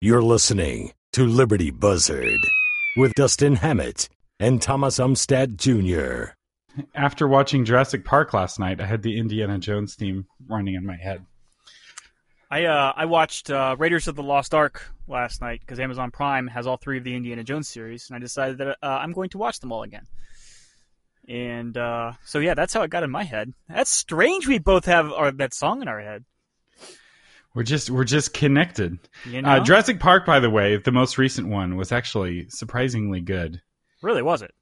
You're listening to Liberty Buzzard with Dustin Hammett and Thomas Umstattd Jr. After watching Jurassic Park last night, I had the Indiana Jones theme running in my head. I uh, I watched uh, Raiders of the Lost Ark last night because Amazon Prime has all three of the Indiana Jones series, and I decided that uh, I'm going to watch them all again. And uh, so yeah, that's how it got in my head. That's strange. We both have our, that song in our head. We're just we're just connected. You Uh. Jurassic Park, by the way, the most recent one was actually surprisingly good. really was it?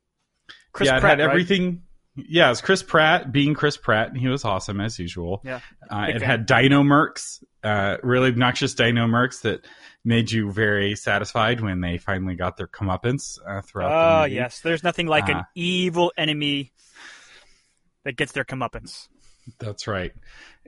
Chris yeah, it Pratt, had right? everything. Yeah, it's Chris Pratt being Chris Pratt, and he was awesome as usual. Yeah. Uh, it fan. had Dino Mercs, uh, really obnoxious Dino Mercs that made you very satisfied when they finally got their comeuppance uh, throughout the Oh movie. yes, there's nothing like an Uh, evil enemy that gets their comeuppance. That's right.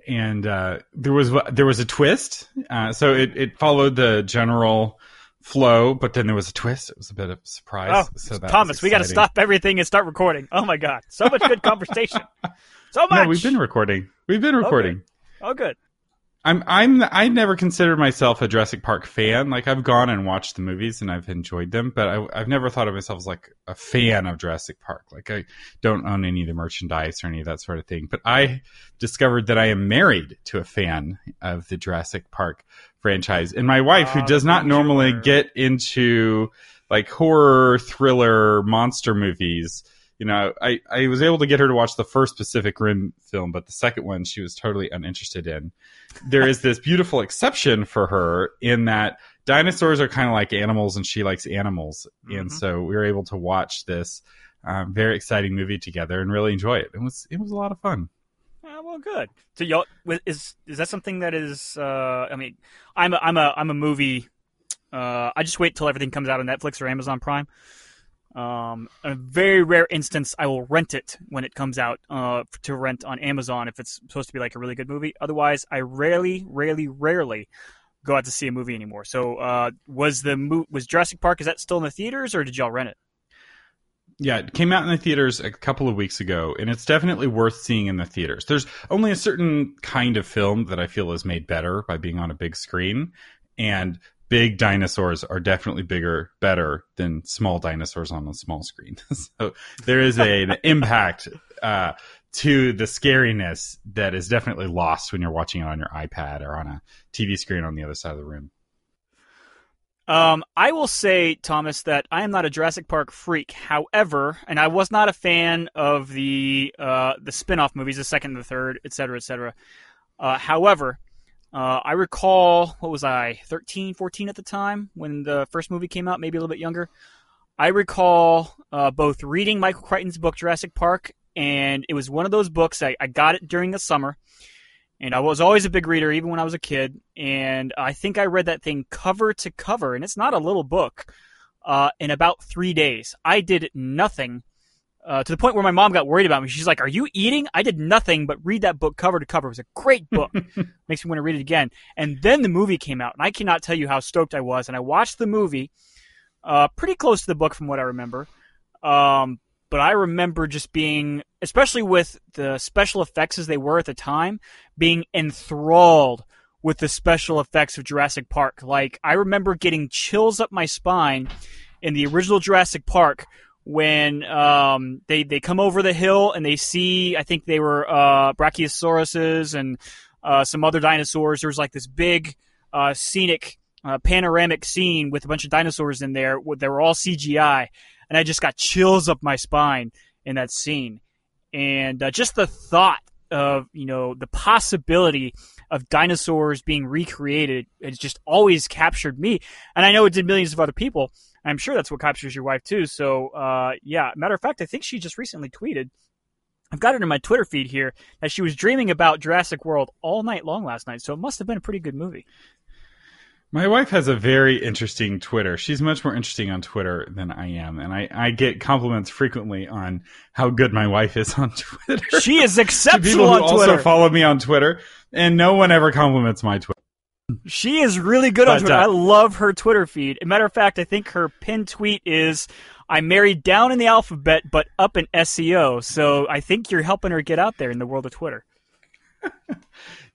And uh, there was there was a twist. Uh, so it, it followed the general flow, but then there was a twist. It was a bit of a surprise. Oh, so that Thomas, we got to stop everything and start recording. Oh my god, so much good conversation. So much. No, we've been recording. We've been recording. oh good. I'm I'm I never considered myself a Jurassic Park fan. Like I've gone and watched the movies and I've enjoyed them, but I, I've never thought of myself as like a fan of Jurassic Park. Like I don't own any of the merchandise or any of that sort of thing. But I discovered that I am married to a fan of the Jurassic Park franchise, and my wife, who Ah, does not normally get into like horror, thriller, monster movies. You know, I, I was able to get her to watch the first Pacific Rim film, but the second one she was totally uninterested in there is this beautiful exception for her in that dinosaurs are kind of like animals and she likes animals and Mhm. so we were able to watch this um, very exciting movie together and really enjoy it it was it was a lot of fun Ah, well, good. So, y'all, is is that something that is? Uh, I mean, I'm a, I'm a I'm a movie. Uh, I just wait till everything comes out on Netflix or Amazon Prime. Um, a very rare instance, I will rent it when it comes out uh, to rent on Amazon if it's supposed to be like a really good movie. Otherwise, I rarely, rarely, rarely go out to see a movie anymore. So, uh, was the mo- was Jurassic Park? Is that still in the theaters or did y'all rent it? yeah it came out in the theaters a couple of weeks ago and it's definitely worth seeing in the theaters there's only a certain kind of film that i feel is made better by being on a big screen and big dinosaurs are definitely bigger better than small dinosaurs on a small screen so there is a, an impact uh, to the scariness that is definitely lost when you're watching it on your ipad or on a tv screen on the other side of the room Um, I will say, Thomas, that I am not a Jurassic Park freak. However, and I was not a fan of the uh, the spin-off movies, the second the third, et cetera, et cetera. Uh, however, uh, I recall, what was I, 13, 14 at the time when the first movie came out, maybe a little bit younger. I recall uh, both reading Michael Crichton's book, Jurassic Park, and it was one of those books, I, I got it during the summer. And I was always a big reader, even when I was a kid. And I think I read that thing cover to cover, and it's not a little book, uh, in about three days. I did nothing uh, to the point where my mom got worried about me. She's like, Are you eating? I did nothing but read that book cover to cover. It was a great book. Makes me want to read it again. And then the movie came out, and I cannot tell you how stoked I was. And I watched the movie uh, pretty close to the book from what I remember. Um, but I remember just being, especially with the special effects as they were at the time, being enthralled with the special effects of Jurassic Park. Like, I remember getting chills up my spine in the original Jurassic Park when um, they, they come over the hill and they see, I think they were uh, Brachiosauruses and uh, some other dinosaurs. There was like this big uh, scenic uh, panoramic scene with a bunch of dinosaurs in there. They were all CGI and I just got chills up my spine in that scene. And uh, just the thought of you know the possibility of dinosaurs being recreated has just always captured me, and I know it did millions of other people. I'm sure that's what captures your wife too. So uh, yeah, matter of fact, I think she just recently tweeted. I've got it in my Twitter feed here that she was dreaming about Jurassic World all night long last night. So it must have been a pretty good movie. My wife has a very interesting Twitter. She's much more interesting on Twitter than I am, and I, I get compliments frequently on how good my wife is on Twitter. She is exceptional people who on Twitter. also follow me on Twitter, and no one ever compliments my Twitter. She is really good on Twitter. uh, I love her Twitter feed. As a matter of fact, I think her pinned tweet is I'm married down in the alphabet but up in SEO. So I think you're helping her get out there in the world of Twitter.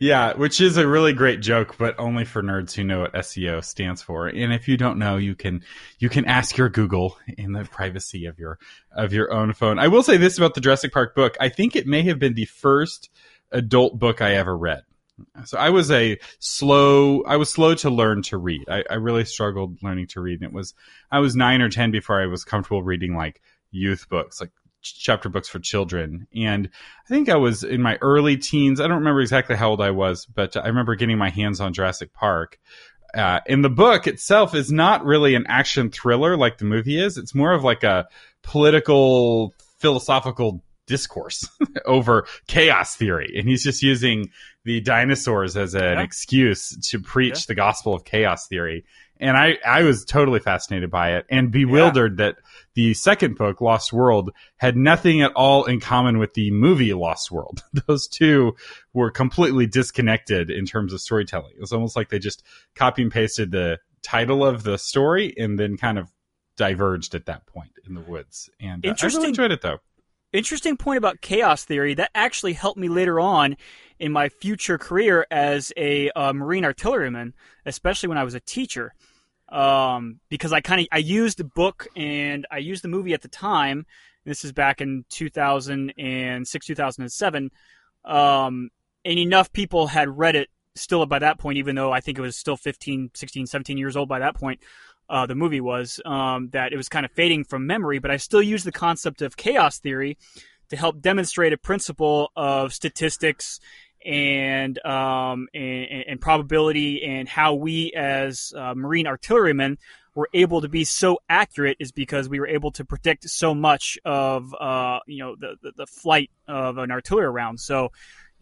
Yeah, which is a really great joke, but only for nerds who know what SEO stands for. And if you don't know, you can you can ask your Google in the privacy of your of your own phone. I will say this about the Jurassic Park book. I think it may have been the first adult book I ever read. So I was a slow I was slow to learn to read. I, I really struggled learning to read. And it was I was nine or ten before I was comfortable reading like youth books, like chapter books for children. And I think I was in my early teens. I don't remember exactly how old I was, but I remember getting my hands on Jurassic Park. Uh, and the book itself is not really an action thriller like the movie is. It's more of like a political, philosophical discourse over chaos theory. And he's just using the dinosaurs as an yeah. excuse to preach yeah. the gospel of chaos theory and I, I was totally fascinated by it and bewildered yeah. that the second book, Lost World, had nothing at all in common with the movie Lost World. Those two were completely disconnected in terms of storytelling. It was almost like they just copy and pasted the title of the story and then kind of diverged at that point in the woods. And uh, I really enjoyed it though. Interesting point about chaos theory. That actually helped me later on in my future career as a uh, Marine artilleryman, especially when I was a teacher um, because I kind of I used the book and I used the movie at the time. This is back in 2006, 2007. Um, and enough people had read it still by that point, even though I think it was still 15, 16, 17 years old by that point. Uh, the movie was um, that it was kind of fading from memory, but I still use the concept of chaos theory to help demonstrate a principle of statistics and, um, and, and probability and how we as uh, Marine artillerymen were able to be so accurate is because we were able to predict so much of uh, you know the, the, the flight of an artillery round. So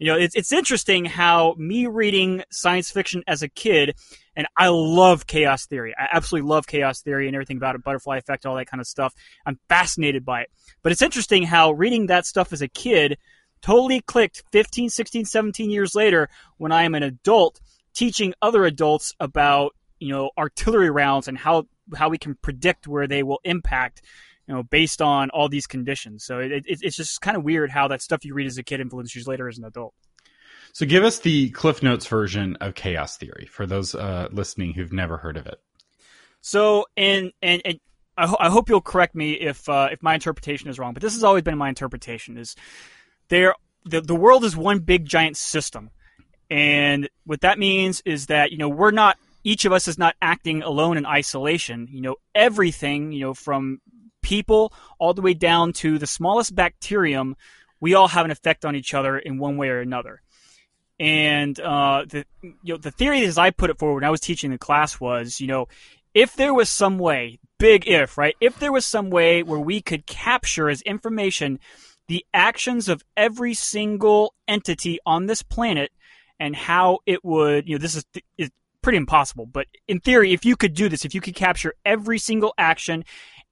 you know it's it's interesting how me reading science fiction as a kid, and I love chaos theory. I absolutely love chaos theory and everything about it, butterfly effect, all that kind of stuff. I'm fascinated by it. But it's interesting how reading that stuff as a kid totally clicked 15, 16, 17 years later when I am an adult teaching other adults about, you know, artillery rounds and how, how we can predict where they will impact, you know, based on all these conditions. So it, it, it's just kind of weird how that stuff you read as a kid influences you later as an adult. So give us the Cliff Notes version of chaos theory for those uh, listening who've never heard of it. So, and, and, and I, ho- I hope you'll correct me if, uh, if my interpretation is wrong, but this has always been my interpretation is there the, the world is one big giant system. And what that means is that, you know, we're not each of us is not acting alone in isolation. You know, everything, you know, from people all the way down to the smallest bacterium, we all have an effect on each other in one way or another. And uh, the you know the theory as I put it forward when I was teaching the class was, you know, if there was some way, big if, right? If there was some way where we could capture as information the actions of every single entity on this planet and how it would, you know, this is, is pretty impossible, but in theory, if you could do this, if you could capture every single action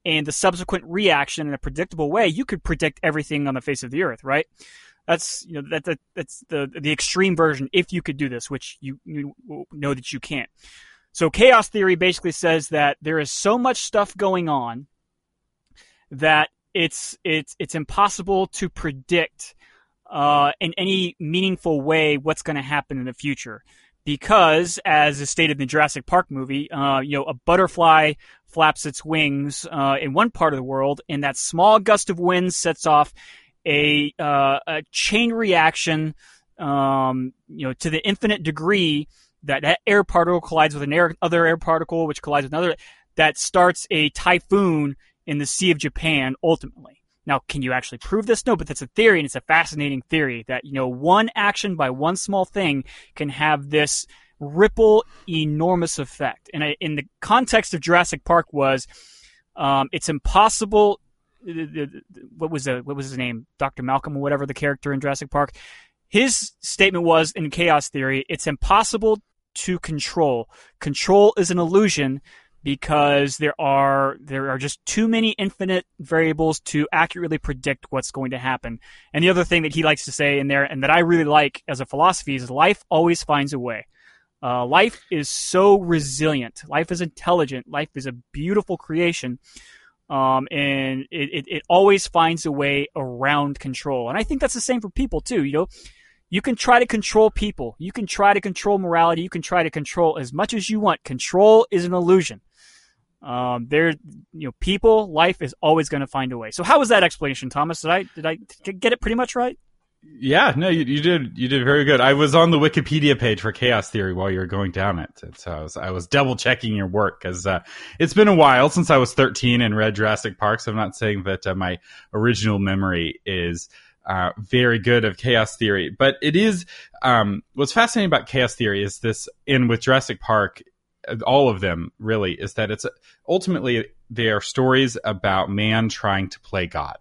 and the subsequent reaction in a predictable way, you could predict everything on the face of the earth, right? That's you know that, that that's the the extreme version. If you could do this, which you, you know that you can't. So chaos theory basically says that there is so much stuff going on that it's it's it's impossible to predict uh, in any meaningful way what's going to happen in the future because, as is stated in the Jurassic Park movie, uh, you know, a butterfly flaps its wings uh, in one part of the world, and that small gust of wind sets off a, uh, a chain reaction, um, you know, to the infinite degree that that air particle collides with an air, other air particle, which collides with another, that starts a typhoon in the Sea of Japan ultimately. Now, can you actually prove this? No, but that's a theory and it's a fascinating theory that, you know, one action by one small thing can have this ripple enormous effect. And I, in the context of Jurassic Park was, um, it's impossible. What was the, what was his name? Dr. Malcolm or whatever the character in Jurassic Park. His statement was in chaos theory, it's impossible to control. Control is an illusion because there are there are just too many infinite variables to accurately predict what's going to happen. And the other thing that he likes to say in there, and that I really like as a philosophy, is life always finds a way. Uh, life is so resilient. Life is intelligent. Life is a beautiful creation. Um, and it, it, it always finds a way around control. And I think that's the same for people too. You know, you can try to control people. You can try to control morality. You can try to control as much as you want. Control is an illusion. Um, there, you know, people, life is always going to find a way. So, how was that explanation, Thomas? Did I did I get it pretty much right? Yeah, no, you, you did you did very good. I was on the Wikipedia page for chaos theory while you were going down it, so I was I was double checking your work because uh, it's been a while since I was 13 and read Jurassic Park. So I'm not saying that uh, my original memory is uh, very good of chaos theory, but it is um, what's fascinating about chaos theory is this. In with Jurassic Park, all of them really is that it's ultimately they are stories about man trying to play God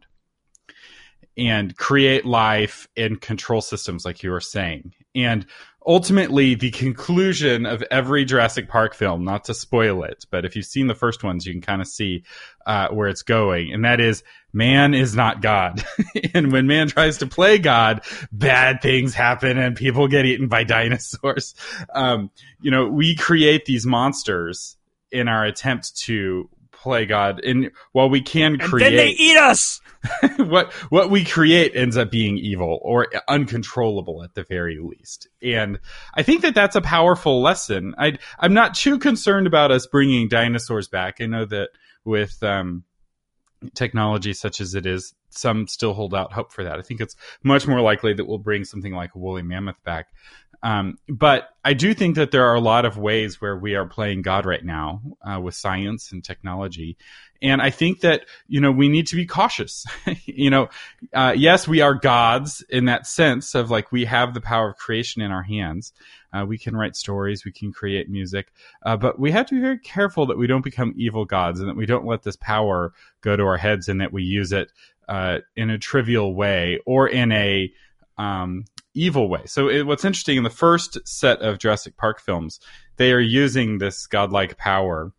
and create life and control systems, like you were saying. And ultimately, the conclusion of every Jurassic Park film, not to spoil it, but if you've seen the first ones, you can kind of see uh, where it's going. And that is, man is not God. and when man tries to play God, bad things happen and people get eaten by dinosaurs. Um, you know, we create these monsters in our attempt to play God. And while we can create, and then they eat us. what what we create ends up being evil or uncontrollable at the very least. And I think that that's a powerful lesson. I I'm not too concerned about us bringing dinosaurs back. I know that with um, technology such as it is, some still hold out hope for that. I think it's much more likely that we'll bring something like a woolly mammoth back. Um, but I do think that there are a lot of ways where we are playing God right now uh, with science and technology. And I think that, you know, we need to be cautious. you know, uh, yes, we are gods in that sense of like we have the power of creation in our hands. Uh, we can write stories, we can create music, uh, but we have to be very careful that we don't become evil gods and that we don't let this power go to our heads and that we use it uh, in a trivial way or in a um, evil way. So it, what's interesting in the first set of Jurassic Park films, they are using this godlike power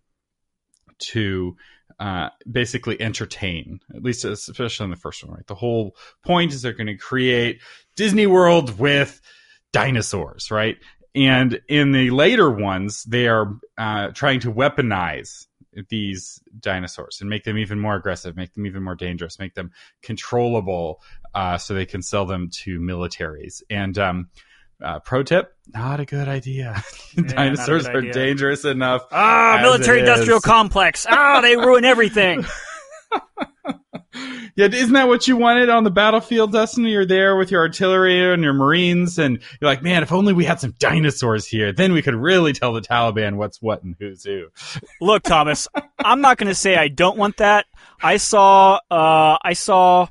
to uh, basically entertain, at least especially in the first one, right? The whole point is they're going to create Disney World with dinosaurs, right? And in the later ones, they are uh, trying to weaponize these dinosaurs and make them even more aggressive, make them even more dangerous, make them controllable, uh, so they can sell them to militaries. And um, uh, pro tip: not a good idea. Yeah, dinosaurs good idea. are dangerous enough. Ah, military industrial complex. Ah, they ruin everything. yeah, isn't that what you wanted on the battlefield, Dustin? You're there with your artillery and your Marines, and you're like, man, if only we had some dinosaurs here, then we could really tell the Taliban what's what and who's who. Look, Thomas, I'm not going to say I don't want that. I saw, uh, I saw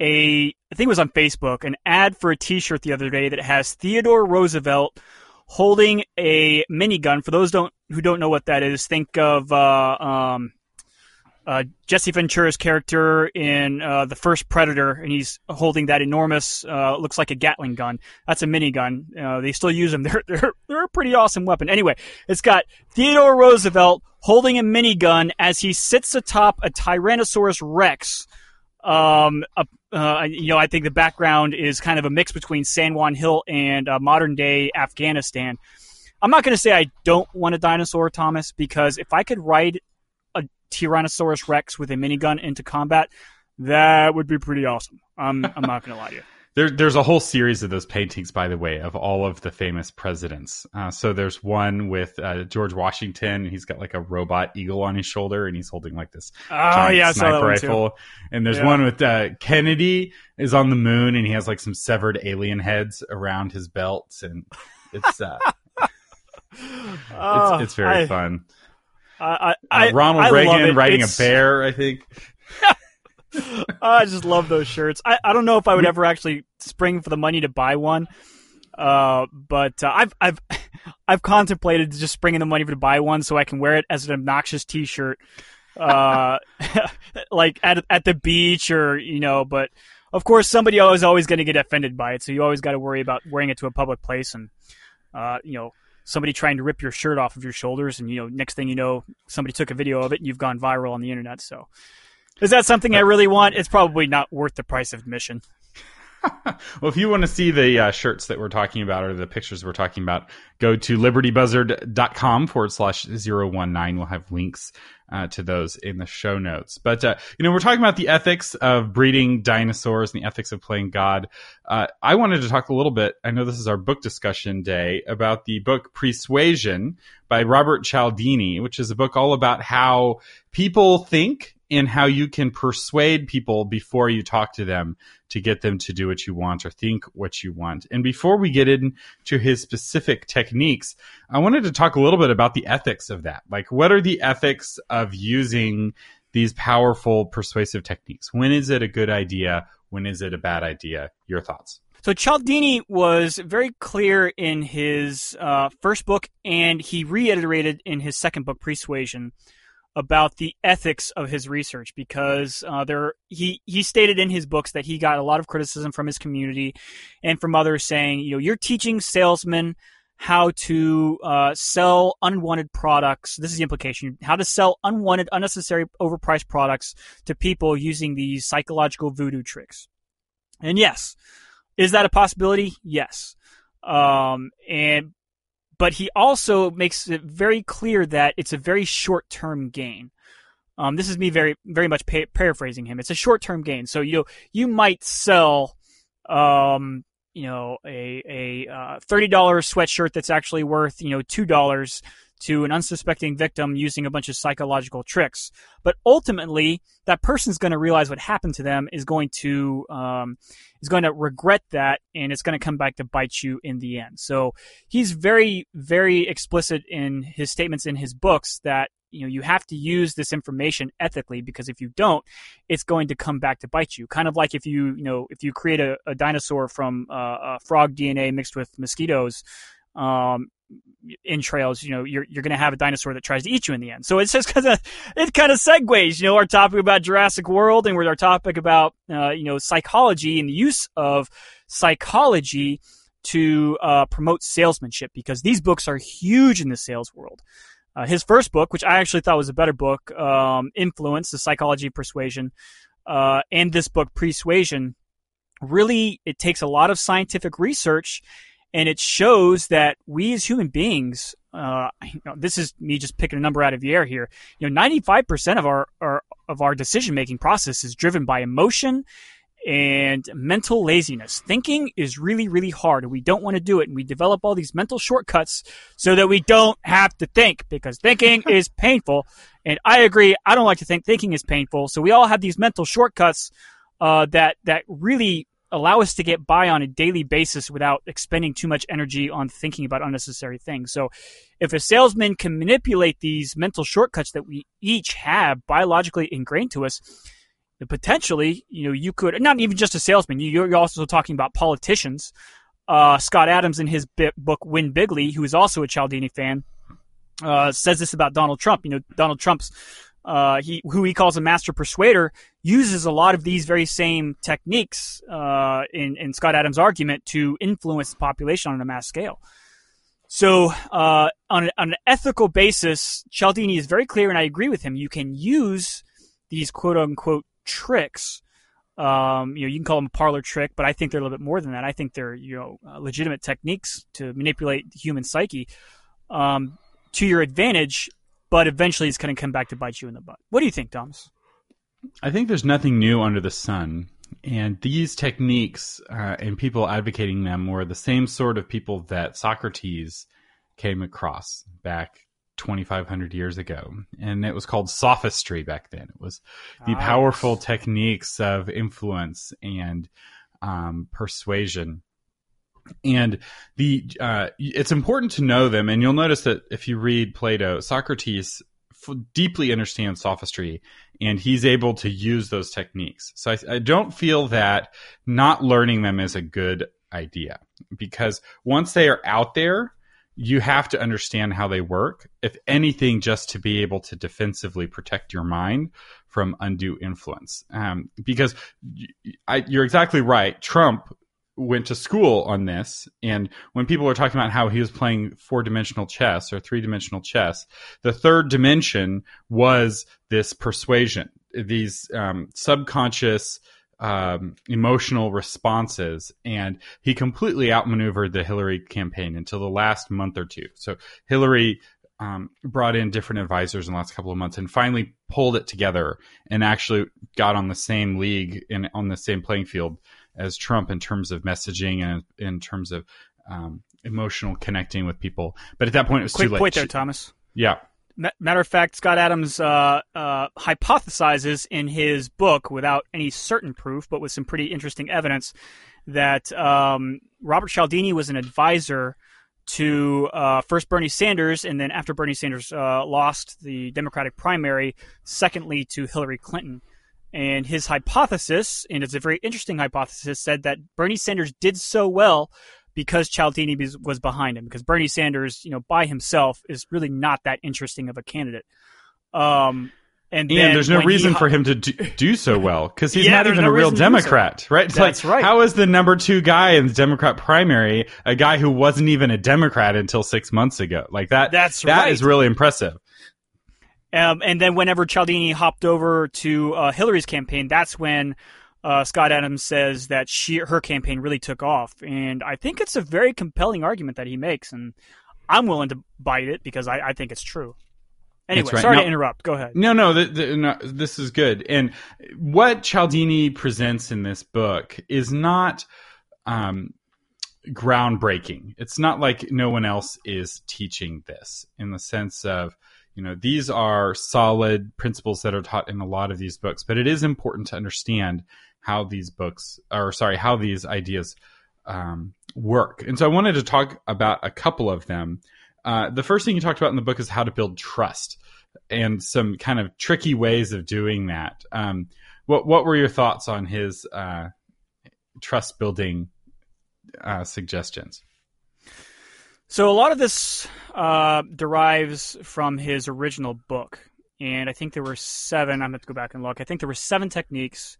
a, I think it was on Facebook, an ad for a T-shirt the other day that has Theodore Roosevelt holding a minigun. For those don't who don't know what that is, think of uh, um, uh, Jesse Ventura's character in uh, the first Predator, and he's holding that enormous, uh, looks like a Gatling gun. That's a minigun. Uh, they still use them. They're, they're they're a pretty awesome weapon. Anyway, it's got Theodore Roosevelt holding a minigun as he sits atop a Tyrannosaurus Rex. Um, uh, you know, I think the background is kind of a mix between San Juan Hill and uh, modern day Afghanistan. I'm not going to say I don't want a dinosaur, Thomas, because if I could ride Tyrannosaurus Rex with a minigun into combat, that would be pretty awesome. I'm I'm not gonna lie to you. There, there's a whole series of those paintings, by the way, of all of the famous presidents. Uh, so there's one with uh, George Washington. He's got like a robot eagle on his shoulder, and he's holding like this oh, yeah, sniper rifle. And there's yeah. one with uh, Kennedy is on the moon, and he has like some severed alien heads around his belt, and it's uh, it's, it's very I, fun. I, I, uh, Ronald I Reagan riding it's... a bear, I think. I just love those shirts. I, I don't know if I would ever actually spring for the money to buy one, uh, but uh, I've I've I've contemplated just springing the money to buy one so I can wear it as an obnoxious T-shirt, uh, like at at the beach or you know. But of course, somebody is always going to get offended by it, so you always got to worry about wearing it to a public place and uh, you know somebody trying to rip your shirt off of your shoulders, and you know, next thing you know, somebody took a video of it, and you've gone viral on the internet. So, is that something I really want? It's probably not worth the price of admission. well, if you want to see the uh, shirts that we're talking about or the pictures we're talking about, go to libertybuzzard.com forward slash 019. We'll have links uh, to those in the show notes. But, uh, you know, we're talking about the ethics of breeding dinosaurs and the ethics of playing God. Uh, I wanted to talk a little bit, I know this is our book discussion day, about the book Pre-Suasion by Robert Cialdini, which is a book all about how people think and how you can persuade people before you talk to them to get them to do what you want or think what you want. And before we get into his specific techniques, I wanted to talk a little bit about the ethics of that. Like, what are the ethics of using these powerful persuasive techniques? When is it a good idea? When is it a bad idea? Your thoughts. So Cialdini was very clear in his uh, first book, and he reiterated in his second book, Pre-Suasion, about the ethics of his research because uh, there he he stated in his books that he got a lot of criticism from his community and from others saying you know you're teaching salesmen how to uh, sell unwanted products. This is the implication: how to sell unwanted, unnecessary, overpriced products to people using these psychological voodoo tricks. And yes, is that a possibility? Yes. Um, and but he also makes it very clear that it's a very short term gain. Um, this is me very very much pa- paraphrasing him. It's a short term gain. So you you might sell, um, you know, a a uh, thirty dollar sweatshirt that's actually worth you know two dollars to an unsuspecting victim using a bunch of psychological tricks. But ultimately, that person's going to realize what happened to them is going to um, is going to regret that, and it's going to come back to bite you in the end. So he's very, very explicit in his statements in his books that you know you have to use this information ethically because if you don't it's going to come back to bite you kind of like if you you know if you create a, a dinosaur from uh, frog dna mixed with mosquitoes um, entrails, you know, you're you're going to have a dinosaur that tries to eat you in the end. So it's just kind of it kind of segues, you know, our topic about Jurassic World and with our topic about uh, you know psychology and the use of psychology to uh, promote salesmanship because these books are huge in the sales world. Uh, his first book, which I actually thought was a better book, um, Influence: The Psychology of Persuasion, uh, and this book, Pre-Suasion, really it takes a lot of scientific research and it shows that we as human beings, uh, you know, this is me just picking a number out of the air here. You know, 95% of our, our of our decision making process is driven by emotion and mental laziness. Thinking is really, really hard, and we don't want to do it. And we develop all these mental shortcuts so that we don't have to think because thinking is painful. And I agree. I don't like to think. Thinking is painful. So we all have these mental shortcuts uh, that that really allow us to get by on a daily basis without expending too much energy on thinking about unnecessary things. So, if a salesman can manipulate these mental shortcuts that we each have biologically ingrained to us, potentially, you know, you could not even just a salesman. You're also talking about politicians. Uh, Scott Adams, in his book Win Bigly, who is also a Cialdini fan, uh, says this about Donald Trump. You know, Donald Trump's uh, he who he calls a master persuader uses a lot of these very same techniques uh, in in Scott Adams' argument to influence the population on a mass scale. So, uh, on, on, an ethical basis, Cialdini is very clear, and I agree with him. You can use these quote unquote tricks. Um, you know, you can call them a parlor trick, but I think they're a little bit more than that. I think they're you know uh, legitimate techniques to manipulate the human psyche um, to your advantage but eventually it's going to come back to bite you in the butt. What do you think, Thomas? I think there's nothing new under the sun. And these techniques uh, and people advocating them were the same sort of people that Socrates came across back 2,500 years ago. And it was called sophistry back then. It was the ah, powerful techniques of influence and um, persuasion and the uh, it's important to know them and you'll notice that if you read plato socrates f- deeply understands sophistry and he's able to use those techniques. So I, I don't feel that not learning them is a good idea because once they are out there you have to understand how they work. If anything just to be able to defensively protect your mind from undue influence. Um, because I, you're exactly right. Trump went to school on this and when people were talking about how he was playing four dimensional chess or three dimensional chess the third dimension was this persuasion these um, subconscious um, emotional responses, and he completely outmaneuvered the Hillary campaign until the last month or two. So Hillary um, brought in different advisors in the last couple of months and finally pulled it together and actually got on the same league and on the same playing field as Trump in terms of messaging and in terms of um, emotional connecting with people. But at that point, it was Quick too late. point there, Thomas. Yeah. Matter of fact, Scott Adams uh, uh, hypothesizes in his book, without any certain proof, but with some pretty interesting evidence, that um, Robert Cialdini was an advisor to uh, first Bernie Sanders, and then after Bernie Sanders uh, lost the Democratic primary, secondly to Hillary Clinton. And his hypothesis, and it's a very interesting hypothesis, said that Bernie Sanders did so well because Cialdini was behind him. Because Bernie Sanders, you know, by himself is really not that interesting of a candidate. Um, and, and there's no reason he, for him to do, do so well because he's yeah, not even no a real Democrat, so. right? That's like, right. How is the number two guy in the Democrat primary a guy who wasn't even a Democrat until six months ago? Like that. That's that right. is really impressive. Um, and then whenever Cialdini hopped over to uh, Hillary's campaign, that's when uh, Scott Adams says that she her campaign really took off, and I think it's a very compelling argument that he makes, and I'm willing to bite it because I, I think it's true. Anyway, right. sorry now, to interrupt. Go ahead. No, no, the, the, no, this is good. And what Cialdini presents in this book is not um, groundbreaking. It's not like no one else is teaching this in the sense of, you know, these are solid principles that are taught in a lot of these books, but it is important to understand how these books, or sorry, how these ideas um, work. And so I wanted to talk about a couple of them. Uh, the first thing you talked about in the book is how to build trust and some kind of tricky ways of doing that. Um, what what were your thoughts on his uh, trust building uh, suggestions? So a lot of this uh, derives from his original book, and I think there were seven. I'm going to go back and look. I think there were seven techniques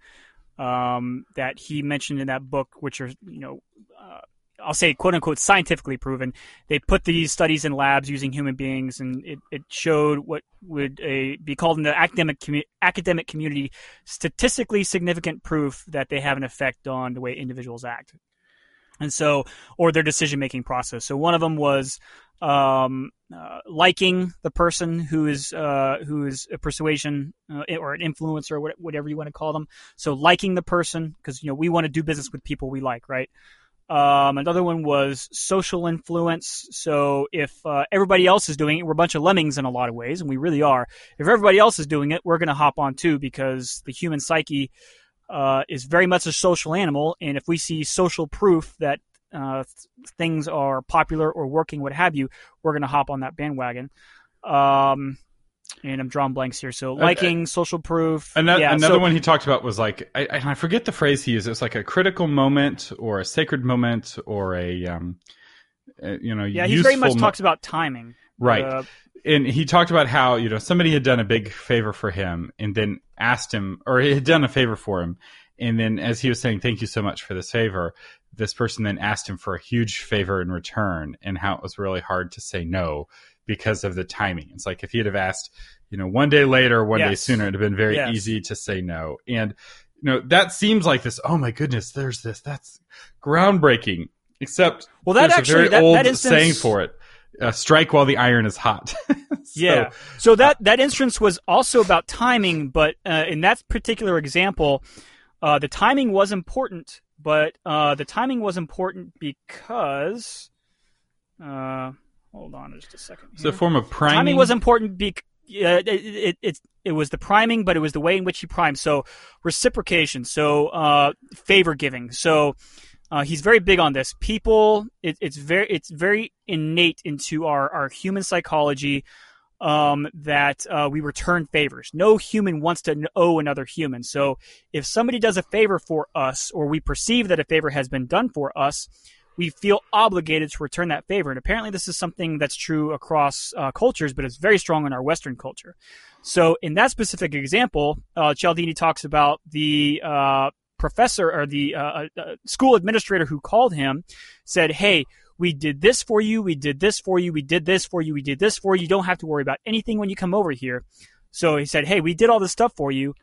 um, that he mentioned in that book, which are you know uh, I'll say quote unquote scientifically proven. They put these studies in labs using human beings, and it, it showed what would a, be called in the academic commu- academic community statistically significant proof that they have an effect on the way individuals act, and so or their decision making process. So one of them was um, uh, liking the person who is uh, who is a persuasion uh, or an influencer or whatever you want to call them. So liking the person because you know we want to do business with people we like, right? Um, another one was social influence. So if uh, everybody else is doing it, we're a bunch of lemmings in a lot of ways, and we really are. If everybody else is doing it, we're going to hop on too because the human psyche uh, is very much a social animal, and if we see social proof that uh, th- things are popular or working, what have you, we're going to hop on that bandwagon. Um, and I'm drawing blanks here. So liking, uh, social proof. Another, yeah, another so, one he talked about was like I, I forget the phrase he used. It was like a critical moment or a sacred moment or a um, you know. Yeah, he very much mo- talks about timing. Right. Uh, and he talked about how you know somebody had done a big favor for him and then asked him or he had done a favor for him and then as he was saying thank you so much for this favor this person then asked him for a huge favor in return and how it was really hard to say no because of the timing. It's like if he'd have asked, you know, one day later, one yes. day sooner, it'd have been very yes. easy to say no. And you know, that seems like this. Oh my goodness, there's this. That's groundbreaking. Except, well, that actually a very that, old that instance, saying for it: uh, "Strike while the iron is hot." so, yeah. So that that instance was also about timing, but uh, in that particular example, uh, the timing was important. But uh, the timing was important because. Uh, hold on just a second. It's a form of priming. Timing was important because uh, it, it, it, it was the priming, but it was the way in which he primed. So reciprocation, so uh, favor giving. So uh, he's very big on this. People, it, it's very it's very innate into our our human psychology um, that uh, we return favors. No human wants to owe another human. So if somebody does a favor for us, or we perceive that a favor has been done for us, we feel obligated to return that favor. And apparently, this is something that's true across uh, cultures, but it's very strong in our Western culture. So, in that specific example, uh, Cialdini talks about the uh, professor or the uh, uh, school administrator who called him said, Hey, we did this for you, we did this for you, we did this for you, we did this for you. You don't have to worry about anything when you come over here. So he said, Hey, we did all this stuff for you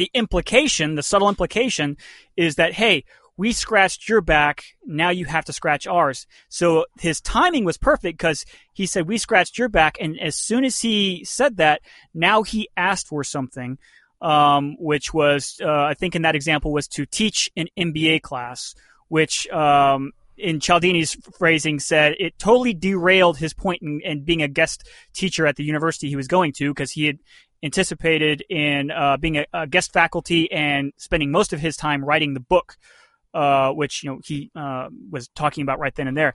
the implication, the subtle implication, is that hey, we scratched your back, now you have to scratch ours. So his timing was perfect because he said we scratched your back, and as soon as he said that, now he asked for something. Um, which was, uh, I think in that example was to teach an MBA class, which, um, in Cialdini's phrasing said it totally derailed his point in, in being a guest teacher at the university he was going to because he had anticipated in uh, being a, a, guest faculty and spending most of his time writing the book, uh, which you know he uh, was talking about right then and there,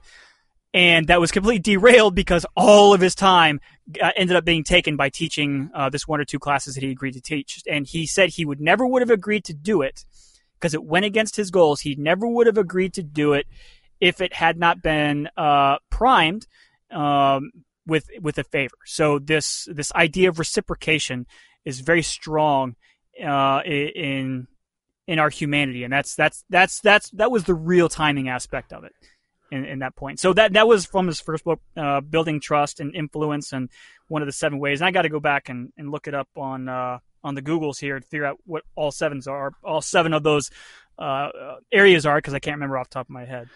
and that was completely derailed because all of his time uh, ended up being taken by teaching uh, this one or two classes that he agreed to teach, and he said he would never would have agreed to do it because it went against his goals. He never would have agreed to do it if it had not been uh, primed um, with with a favor. So this this idea of reciprocation is very strong uh, in in our humanity, and that's that's that's that's that was the real timing aspect of it. In, in that point, so that that was from his first book, uh, building trust and influence, and one of the seven ways. And I got to go back and, and look it up on uh, on the Googles here to figure out what all sevens are, all seven of those uh, areas are, because I can't remember off the top of my head.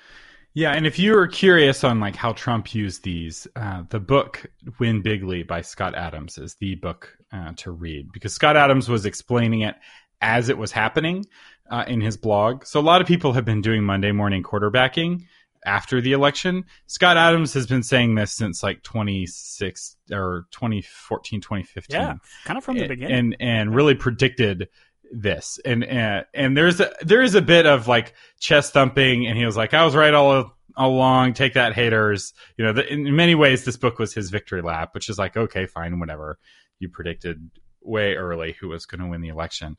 Yeah, and if you are curious on like how Trump used these, uh, the book "Win Bigly" by Scott Adams is the book uh, to read because Scott Adams was explaining it as it was happening uh, in his blog. So a lot of people have been doing Monday morning quarterbacking after the election. Scott Adams has been saying this since like 26 or 2014, 2015. Yeah, kind of from the beginning. And and really predicted this and and, and there's a there is a bit of like chest thumping and he was like i was right all, all along take that haters you know the, in many ways this book was his victory lap which is like okay fine whatever you predicted way early who was going to win the election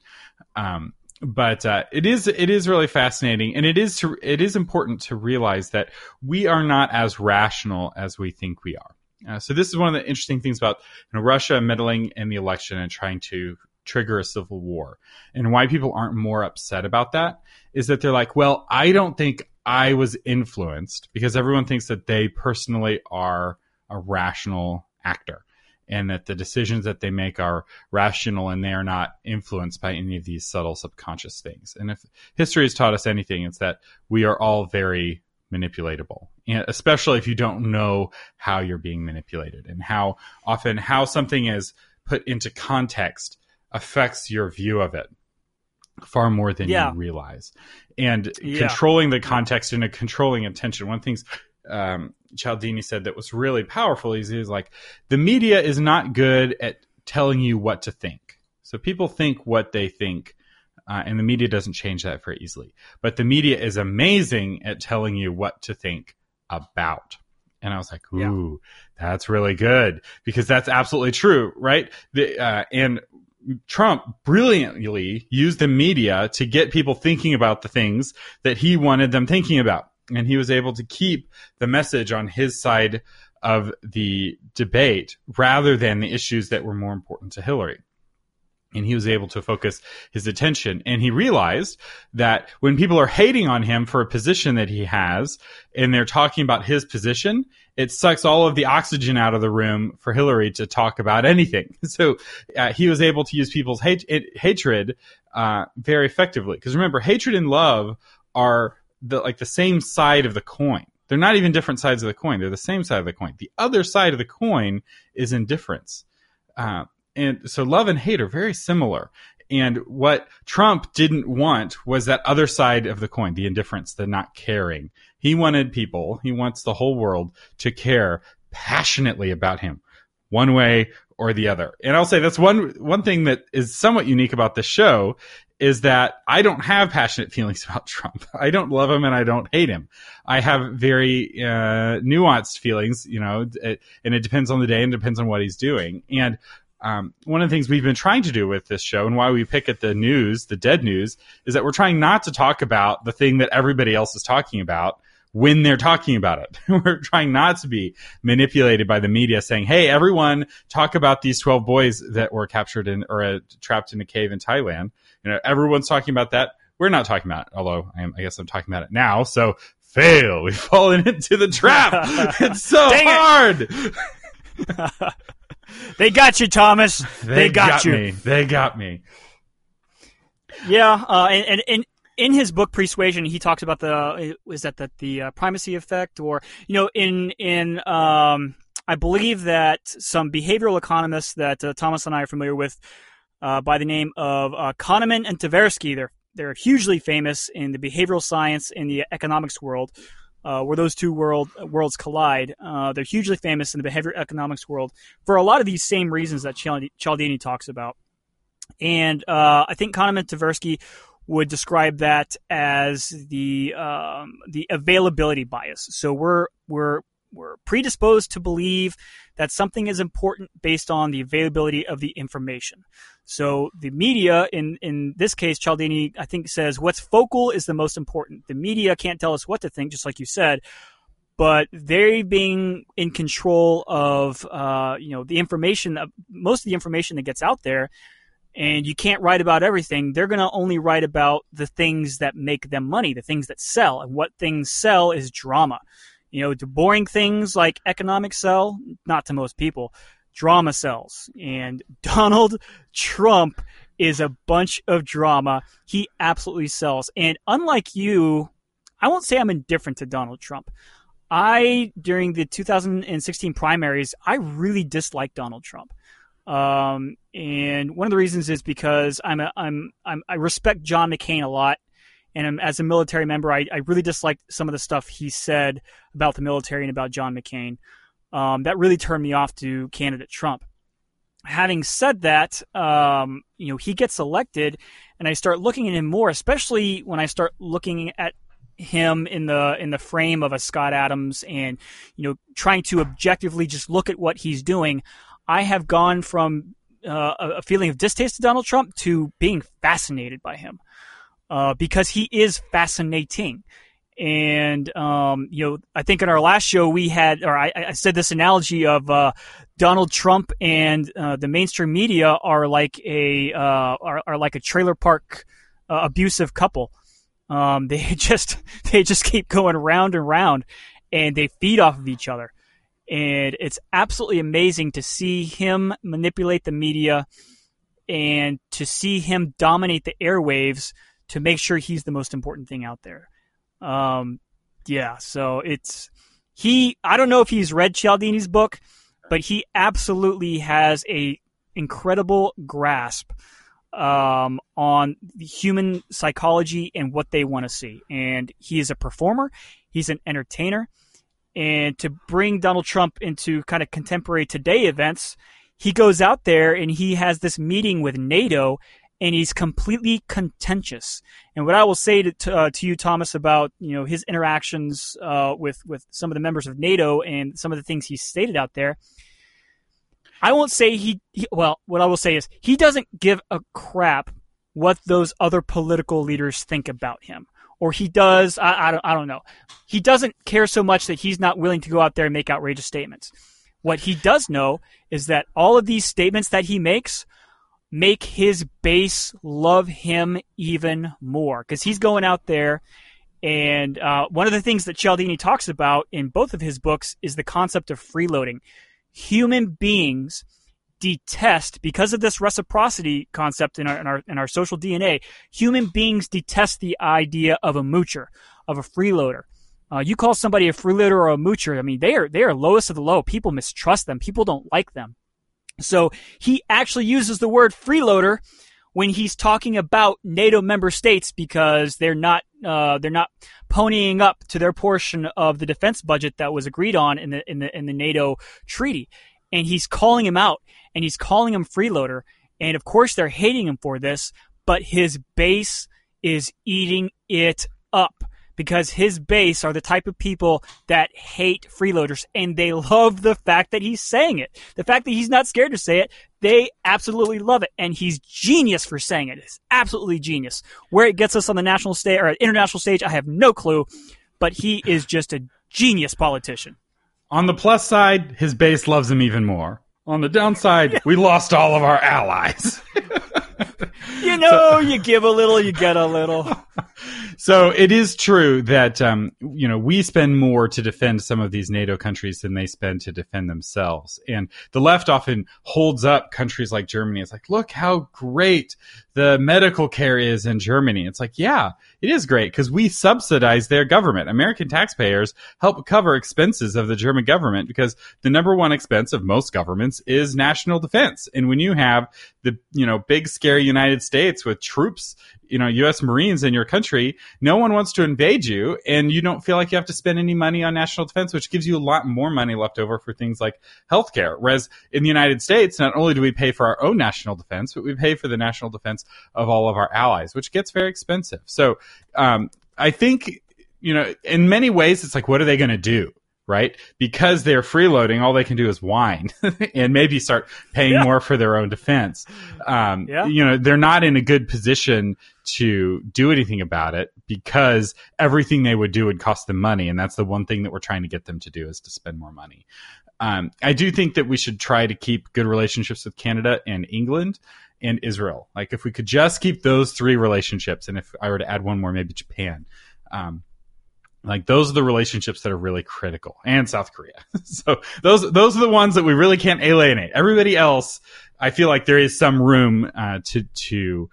um, but uh, it is it is really fascinating and it is to, it is important to realize that we are not as rational as we think we are uh, so this is one of the interesting things about you know, Russia meddling in the election and trying to trigger a civil war. And why people aren't more upset about that is that they're like, well, I don't think I was influenced because everyone thinks that they personally are a rational actor and that the decisions that they make are rational and they are not influenced by any of these subtle subconscious things. And if history has taught us anything, it's that we are all very manipulatable and especially if you don't know how you're being manipulated and how often how something is put into context affects your view of it far more than yeah. you realize. And yeah. controlling the context and a controlling attention. One of the things um, Cialdini said that was really powerful is he was like, the media is not good at telling you what to think. So people think what they think. Uh, and the media doesn't change that very easily. But the media is amazing at telling you what to think about. And I was like, ooh, yeah. that's really good because that's absolutely true, right? The, uh, and Trump brilliantly used the media to get people thinking about the things that he wanted them thinking about. And he was able to keep the message on his side of the debate rather than the issues that were more important to Hillary. And he was able to focus his attention. And he realized that when people are hating on him for a position that he has and they're talking about his position it sucks all of the oxygen out of the room for hillary to talk about anything. So uh, he was able to use people's hate, it, hatred uh, very effectively. Because remember hatred and love are the like the same side of the coin they're not even different sides of the coin they're the same side of the coin the other side of the coin is indifference uh, and so love and hate are very similar. And what Trump didn't want was that other side of the coin, the indifference, the not caring. He wanted people, he wants the whole world to care passionately about him, one way or the other. And I'll say that's one one thing that is somewhat unique about this show is that I don't have passionate feelings about Trump. I don't love him and I don't hate him. I have very uh, nuanced feelings, you know, it, and it depends on the day and depends on what he's doing. And um, one of the things we've been trying to do with this show and why we pick at the news, the dead news, is that we're trying not to talk about the thing that everybody else is talking about when they're talking about it. we're trying not to be manipulated by the media saying, Hey, everyone talk about these 12 boys that were captured in or uh, trapped in a cave in Thailand. You know, everyone's talking about that. We're not talking about it, although I, am, I guess I'm talking about it now. So fail. We've fallen into the trap. it's so hard. they got you, Thomas. They, they got, got, you. Me. They got me. Yeah, uh, and, and, and in his book Pre-Suasion, he talks about the is that the, the uh, primacy effect, or you know, in in um, I believe that some behavioral economists that uh, Thomas and I are familiar with uh, by the name of uh, Kahneman and Tversky. They're they're hugely famous in the behavioral science and the economics world, uh, where those two world worlds collide. Uh, they're hugely famous in the behavioral economics world for a lot of these same reasons that Cialdini talks about. And uh, I think Kahneman and Tversky would describe that as the um, the availability bias. So we're we're we're predisposed to believe that something is important based on the availability of the information. So the media, in, in this case, Cialdini, I think says what's focal is the most important. The media can't tell us what to think, just like you said, but they being in control of, uh, you know, the information, most of the information that gets out there, and you can't write about everything. They're going to only write about the things that make them money, the things that sell. And what things sell is drama. You know, to boring things like economics sell, not to most people, drama sells. And Donald Trump is a bunch of drama. He absolutely sells. And unlike you, I won't say I'm indifferent to Donald Trump. I, during the 2016 primaries, I really disliked Donald Trump. Um, and one of the reasons is because I'm, a, I'm, I'm, I respect John McCain a lot. And as a military member, I, I really disliked some of the stuff he said about the military and about John McCain. Um, that really turned me off to candidate Trump. Having said that, um, you know, he gets elected, and I start looking at him more, especially when I start looking at him in the in the frame of a Scott Adams, and you know, trying to objectively just look at what he's doing. I have gone from uh, a feeling of distaste to Donald Trump to being fascinated by him uh, because he is fascinating. And um, you know, I think in our last show we had, or I, I said this analogy of uh, Donald Trump and uh, the mainstream media are like a uh, are, are, like a trailer park uh, abusive couple. Um, they just they just keep going round and round, and they feed off of each other. And it's absolutely amazing to see him manipulate the media and to see him dominate the airwaves to make sure he's the most important thing out there. Um, yeah, so it's he. I don't know if he's read Cialdini's book, but he absolutely has a incredible grasp um, on human psychology and what they want to see. And he is a performer. He's an entertainer. And to bring Donald Trump into kind of contemporary today events, he goes out there and he has this meeting with NATO and he's completely contentious. And what I will say to, to, uh, to you, Thomas, about you know his interactions uh, with with some of the members of NATO and some of the things he stated out there, I won't say he, he well. What I will say is he doesn't give a crap what those other political leaders think about him. Or he does, I, I, don't, I don't know. He doesn't care so much that he's not willing to go out there and make outrageous statements. What he does know is that all of these statements that he makes make his base love him even more because he's going out there. And uh, one of the things that Cialdini talks about in both of his books is the concept of freeloading. Human beings detest because of this reciprocity concept in our, in our in our social DNA. Human beings detest the idea of a moocher, of a freeloader. Uh, you call somebody a freeloader or a moocher, I mean they are they are lowest of the low. People mistrust them. People don't like them. So he actually uses the word freeloader when he's talking about NATO member states because they're not uh, they're not ponying up to their portion of the defense budget that was agreed on in the in the in the NATO treaty, and he's calling him out and he's calling him freeloader, and of course they're hating him for this, but his base is eating it up because his base are the type of people that hate freeloaders and they love the fact that he's saying it. The fact that he's not scared to say it, they absolutely love it. And he's genius for saying it. It's absolutely genius. Where it gets us on the national stage or international stage, I have no clue, but he is just a genius politician. On the plus side, his base loves him even more. On the downside, we lost all of our allies. you know, so, you give a little, you get a little. so it is true that um, you know we spend more to defend some of these NATO countries than they spend to defend themselves, and the left often holds up countries like Germany. It's like, look how great the medical care is in Germany. It's like, yeah, it is great because we subsidize their government. American taxpayers help cover expenses of the German government because the number one expense of most governments is national defense. And when you have the you know big scary United States with troops you know U.S. Marines in your country, no one wants to invade you, and you don't feel like you have to spend any money on national defense, which gives you a lot more money left over for things like healthcare. Whereas in the United States, not only do we pay for our own national defense, but we pay for the national defense of all of our allies, which gets very expensive. So um, I think you know, in many ways, it's like, what are they going to do? Right? Because they're freeloading, all they can do is whine and maybe start paying yeah. more for their own defense. Um, yeah. You know, they're not in a good position to do anything about it because everything they would do would cost them money. And that's the one thing that we're trying to get them to do is to spend more money. Um, I do think that we should try to keep good relationships with Canada and England and Israel. Like if we could just keep those three relationships, and if I were to add one more, maybe Japan. Um, like those are the relationships that are really critical, and South Korea. so those those are the ones that we really can't alienate. Everybody else, I feel like there is some room uh, to to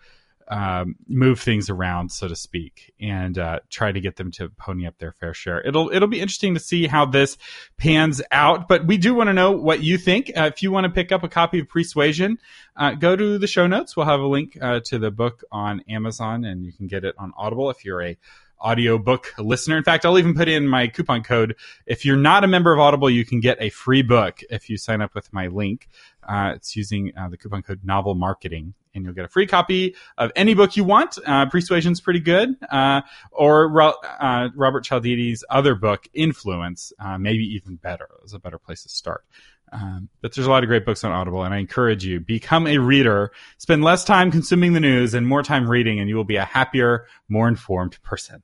um, move things around, so to speak, and uh, try to get them to pony up their fair share. It'll it'll be interesting to see how this pans out. But we do want to know what you think. Uh, if you want to pick up a copy of Pre-Suasion, uh, go to the show notes. We'll have a link uh, to the book on Amazon, and you can get it on Audible if you're a audiobook listener. In fact, I'll even put in my coupon code. If you're not a member of Audible, you can get a free book if you sign up with my link. Uh, it's using uh, the coupon code Novel Marketing, and you'll get a free copy of any book you want. Uh, Pre-Suasion's pretty good, uh, or uh, Robert Cialdini's other book, Influence, uh, maybe even better. It's a better place to start. Um, but there's a lot of great books on Audible, and I encourage you become a reader. Spend less time consuming the news and more time reading, and you will be a happier, more informed person.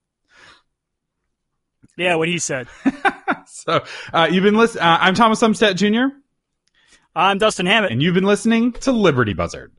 Yeah, what he said. so uh, you've been listening. Uh, I'm Thomas Umstattd Jr. I'm Dustin Hammett, and you've been listening to Liberty Buzzard.